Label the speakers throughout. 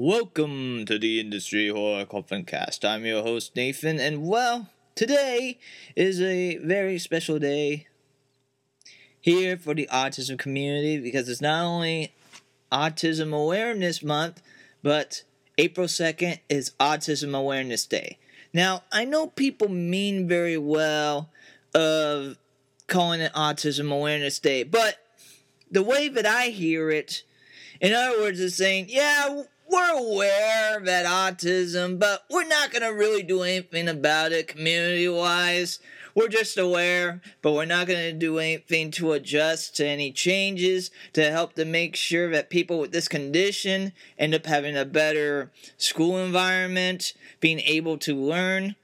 Speaker 1: Welcome to the Industry Horror Cast. I'm your host Nathan, and well, today is a very special day here for the autism community because it's not only Autism Awareness Month, but April 2nd is Autism Awareness Day. Now, I know people mean very well of calling it Autism Awareness Day, but the way that I hear it, in other words, is saying, yeah, we're aware that autism, but we're not going to really do anything about it community wise. We're just aware, but we're not going to do anything to adjust to any changes to help to make sure that people with this condition end up having a better school environment, being able to learn,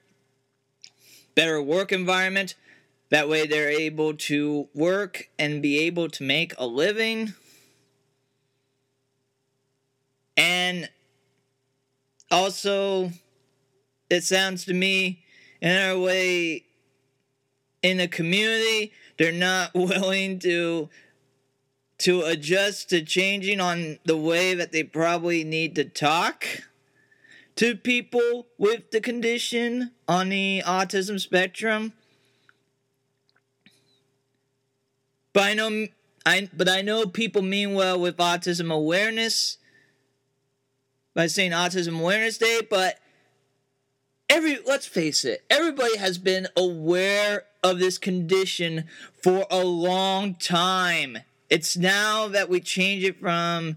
Speaker 1: better work environment. That way they're able to work and be able to make a living and also, it sounds to me, in our way, in the community, they're not willing to to adjust to changing on the way that they probably need to talk to people with the condition on the autism spectrum. But I know I but I know people mean well with autism awareness by saying Autism Awareness Day, but every let's face it, everybody has been aware of this condition for a long time. It's now that we change it from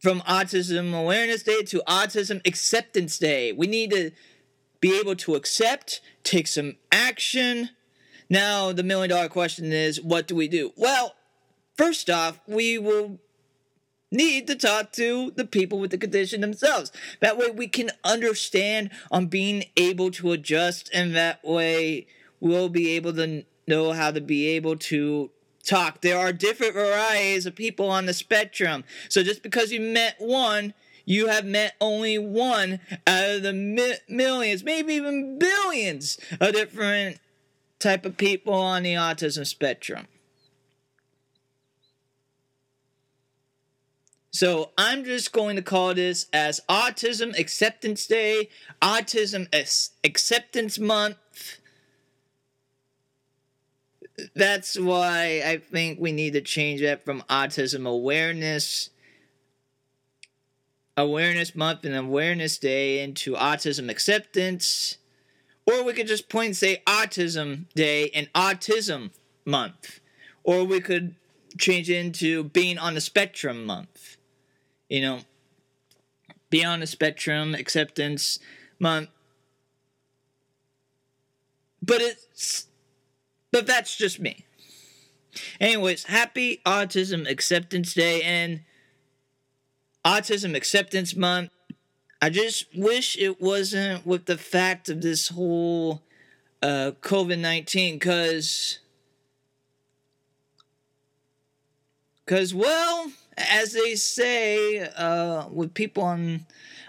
Speaker 1: from Autism Awareness Day to Autism Acceptance Day. We need to be able to accept, take some action. Now, the million dollar question is what do we do? Well, first off, we will need to talk to the people with the condition themselves. That way we can understand on being able to adjust, and that way we'll be able to know how to be able to talk. There are different varieties of people on the spectrum. So just because you met one, you have met only one out of the mi- millions, maybe even billions of different type of people on the autism spectrum. So I'm just going to call this as Autism Acceptance Day, Autism Acceptance Month. That's why I think we need to change that from Autism Awareness Awareness Month and Awareness Day into Autism Acceptance. Or we could just point and say Autism Day and Autism Month. Or we could change it into Being on the Spectrum Month you know, beyond the spectrum acceptance month. But it's, but that's just me. Anyways, happy Autism Acceptance Day and Autism Acceptance Month. I just wish it wasn't with the fact of this whole uh, COVID 19 because, because, well, as they say, uh, with people on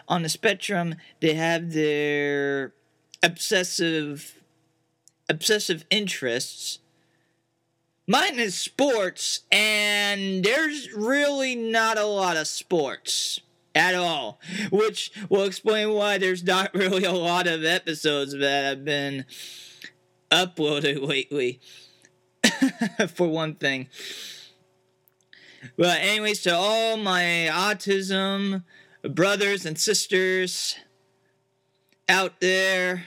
Speaker 1: on the spectrum, they have their obsessive obsessive interests. Mine is sports, and there's really not a lot of sports at all, which will explain why there's not really a lot of episodes that have been uploaded lately. For one thing. But, anyways, to all my autism brothers and sisters out there,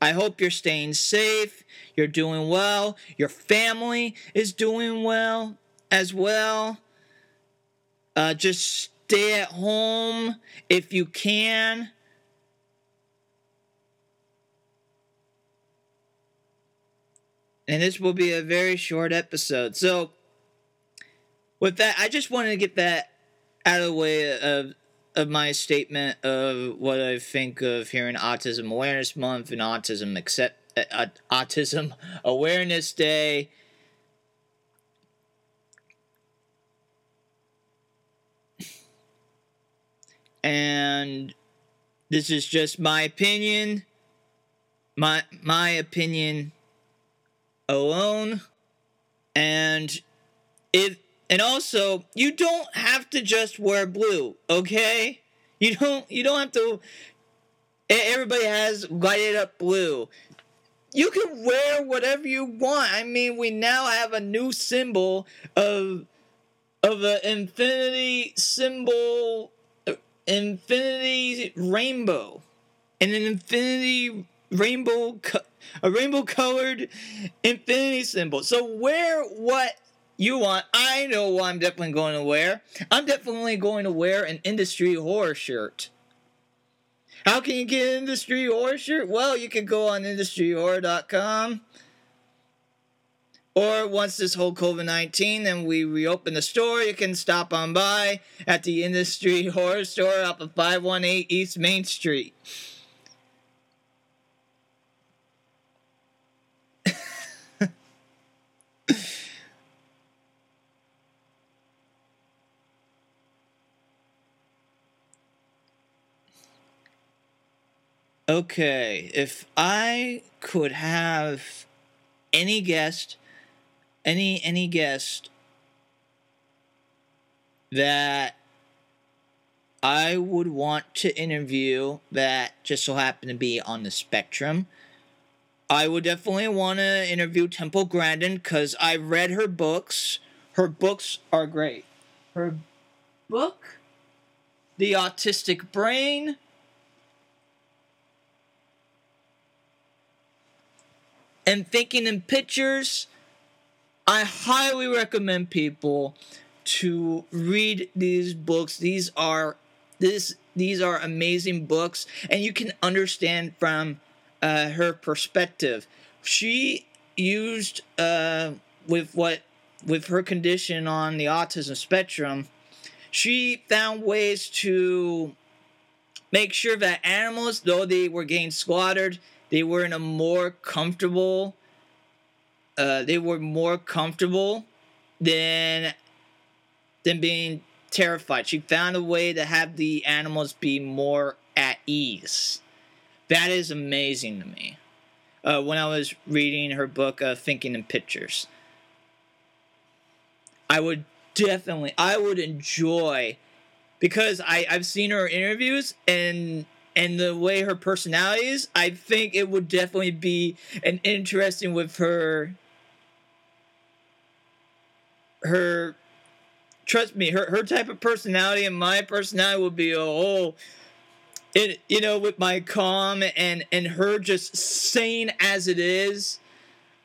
Speaker 1: I hope you're staying safe, you're doing well, your family is doing well as well. Uh, just stay at home if you can. And this will be a very short episode. So, with that, I just wanted to get that out of the way of of my statement of what I think of here in Autism Awareness Month and Autism Accept uh, Autism Awareness Day. And this is just my opinion. My my opinion alone. And if and also, you don't have to just wear blue, okay? You don't you don't have to everybody has lighted up blue. You can wear whatever you want. I mean, we now have a new symbol of of an infinity symbol uh, infinity rainbow. And an infinity rainbow a rainbow colored infinity symbol. So wear what you want. I know what I'm definitely going to wear. I'm definitely going to wear an industry horror shirt. How can you get an industry horror shirt? Well, you can go on industryhorror.com. Or once this whole COVID 19 and we reopen the store, you can stop on by at the Industry Horror Store off of 518 East Main Street. Okay, if I could have any guest, any any guest that I would want to interview that just so happened to be on the spectrum, I would definitely want to interview Temple Grandin because I read her books. Her books are great. Her book, The Autistic Brain, and thinking in pictures, I highly recommend people to read these books. These are this these are amazing books, and you can understand from uh, her perspective. She used uh, with what with her condition on the autism spectrum. She found ways to make sure that animals, though they were getting slaughtered, they were in a more comfortable uh, they were more comfortable than than being terrified. She found a way to have the animals be more at ease. That is amazing to me. Uh, when I was reading her book, uh, Thinking in Pictures, I would definitely, I would enjoy because I I've seen her interviews and and the way her personality is, I think it would definitely be an interesting with her her trust me, her her type of personality and my personality would be a whole it you know, with my calm and and her just sane as it is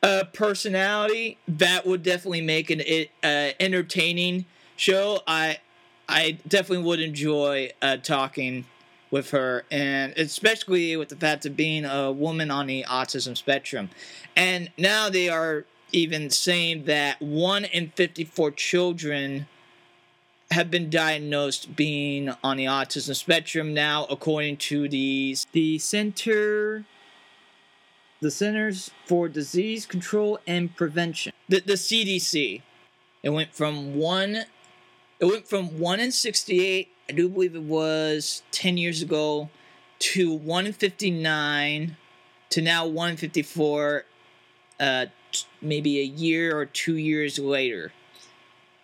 Speaker 1: uh personality, that would definitely make an it uh entertaining show. I I definitely would enjoy uh talking with her, and especially with the fact of being a woman on the autism spectrum. And now they are even saying that one in 54 children have been diagnosed being on the autism spectrum now according to the the center the centers for disease control and prevention. The, the cdc it went from one it went from 1 in 68 I do believe it was 10 years ago, to 159 to now 154, uh, t- maybe a year or two years later,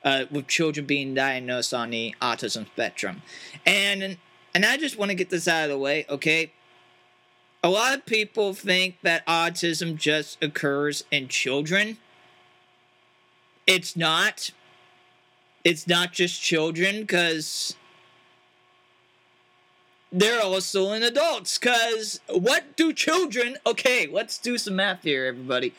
Speaker 1: uh, with children being diagnosed on the autism spectrum. And, and I just want to get this out of the way, okay? A lot of people think that autism just occurs in children. It's not. It's not just children, because they're also in adults. Because what do children. Okay, let's do some math here, everybody.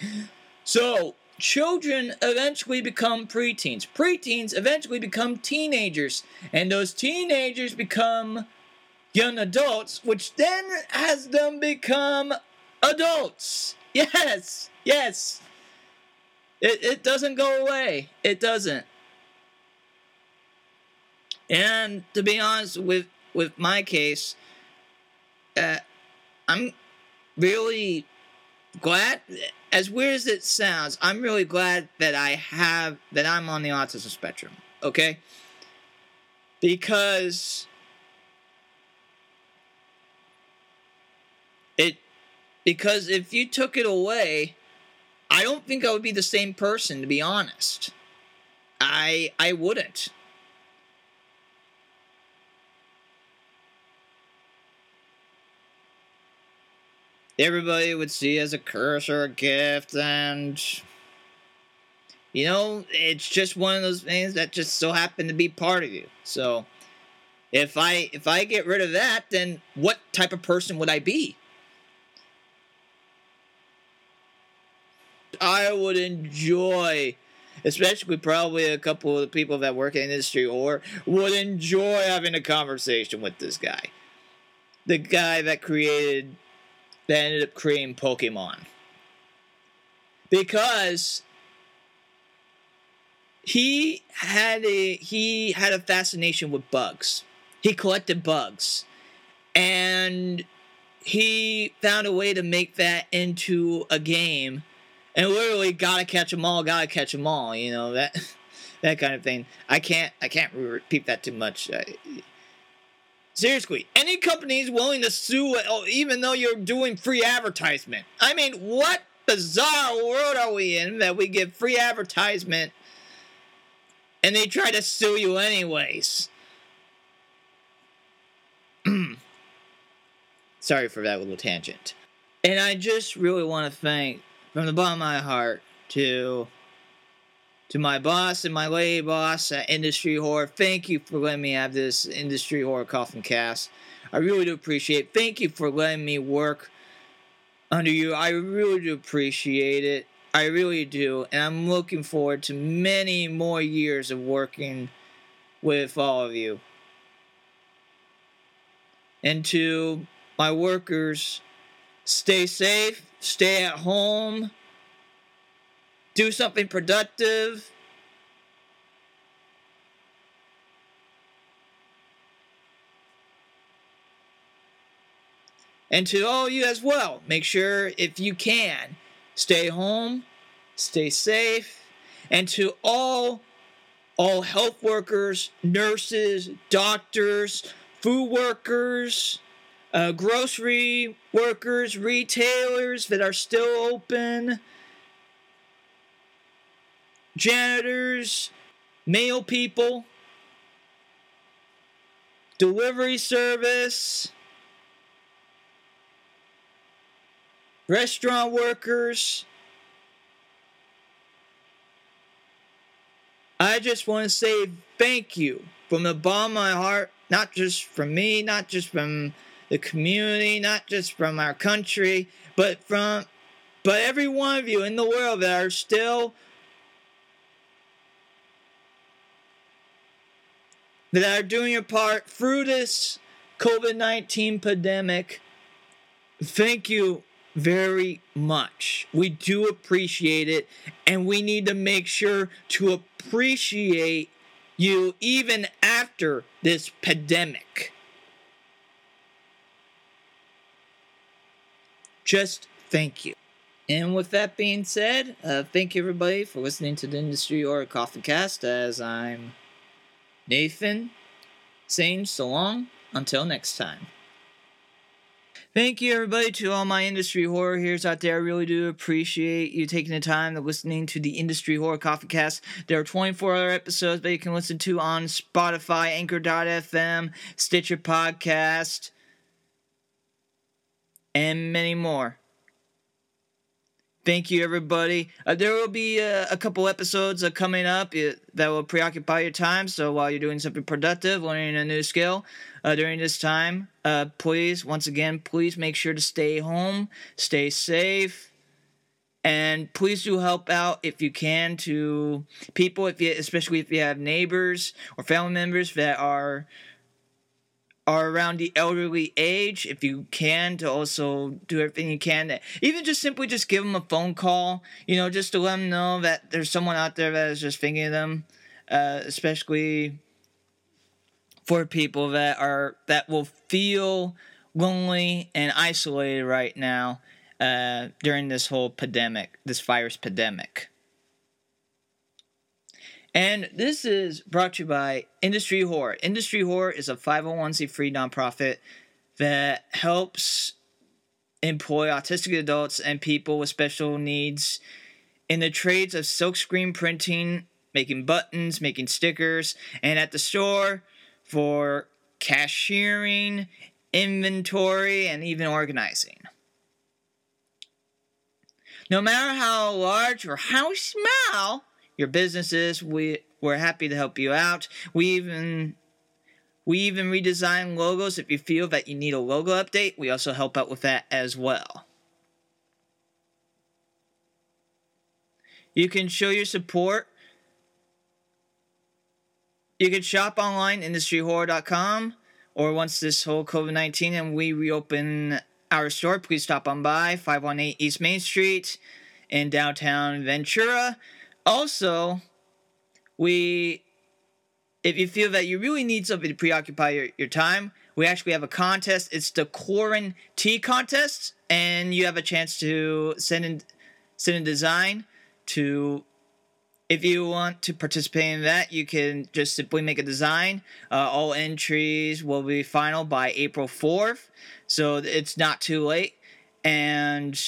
Speaker 1: So, children eventually become preteens. Preteens eventually become teenagers. And those teenagers become young adults, which then has them become adults. Yes, yes. It, it doesn't go away. It doesn't. And to be honest with with my case, uh, I'm really glad. As weird as it sounds, I'm really glad that I have that I'm on the autism spectrum. Okay, because it because if you took it away, I don't think I would be the same person. To be honest, I I wouldn't. Everybody would see as a curse or a gift, and you know, it's just one of those things that just so happen to be part of you. So if I if I get rid of that, then what type of person would I be? I would enjoy, especially probably a couple of the people that work in the industry or would enjoy having a conversation with this guy. The guy that created, that ended up creating Pokemon. Because he had a he had a fascination with bugs. He collected bugs. And he found a way to make that into a game and literally gotta catch them all, gotta catch them all. You know that that kind of thing. I can't I can't repeat that too much. Seriously, any company is willing to sue, oh, even though you're doing free advertisement. I mean, what bizarre world are we in that we get free advertisement and they try to sue you anyways? Sorry for that little tangent. And I just really want to thank from the bottom of my heart to to my boss and my lady boss at Industry Horror. Thank you for letting me have this Industry Horror Coffin Cast. I really do appreciate it. Thank you for letting me work under you. I really do appreciate it. I really do. And I'm looking forward to many more years of working with all of you. And to my workers, stay safe, stay at home, do something productive. And to all you as well, make sure if you can, stay home, stay safe, and to all all health workers, nurses, doctors, food workers, uh, grocery workers, retailers that are still open, janitors, mail people, delivery service, restaurant workers. I just want to say thank you from the bottom of my heart, not just from me, not just from the community, not just from our country, but from but every one of you in the world that are still that are doing your part through this COVID 19 pandemic. Thank you very much. We do appreciate it, and we need to make sure to appreciate you even after this pandemic. just thank you. And with that being said, uh, thank you everybody for listening to the Industry Horror Coffin Cast. As I'm Nathan saying so long until next time. Thank you, everybody, to all my industry horror heroes out there. I really do appreciate you taking the time to listening to the Industry Horror Coffin Cast. There are 24 other episodes that you can listen to on Spotify, Anchor.fm, Stitcher Podcast, and many more. Thank you, everybody. Uh, there will be uh, a couple episodes uh, coming up uh, that will preoccupy your time. So while you're doing something productive, learning a new skill uh, during this time, uh, please, once again, please make sure to stay home, stay safe, and please do help out if you can to people, if you, especially if you have neighbors or family members that are are around the elderly age, if you can, to also do everything you can even just simply just give them a phone call, you know, just to let them know that there's someone out there that is just thinking of them, uh, especially for people that are that will feel lonely and isolated right now uh, during this whole pandemic, this virus pandemic. And this is brought to you by Industry Horror. Industry Horror is a 501c3 nonprofit that helps employ autistic adults and people with special needs in the trades of silkscreen printing, making buttons, making stickers, and at the store for cashiering, inventory, and even organizing. No matter how large or how small your businesses. we, we're happy to help you out. We even we even redesign logos if you feel that you need a logo update. We also help out with that as well. You can show your support. You can shop online, industryhorror.com, or once this whole COVID 19 and we reopen our store, please stop on by 518 East Main Street in downtown Ventura. Also, we if you feel that you really need something to preoccupy your, your time, we actually have a contest. It's the Corin Tea Contest, and you have a chance to send in send a design to. If you want to participate in that, you can just simply make a design. Uh, all entries will be final by April 4th, so it's not too late. And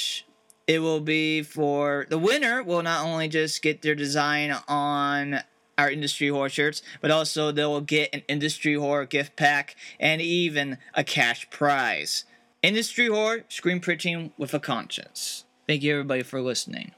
Speaker 1: it will be for the winner will not only just get their design on our industry horror shirts, but also they will get an industry horror gift pack and even a cash prize. Industry horror screen printing with a conscience. Thank you everybody for listening.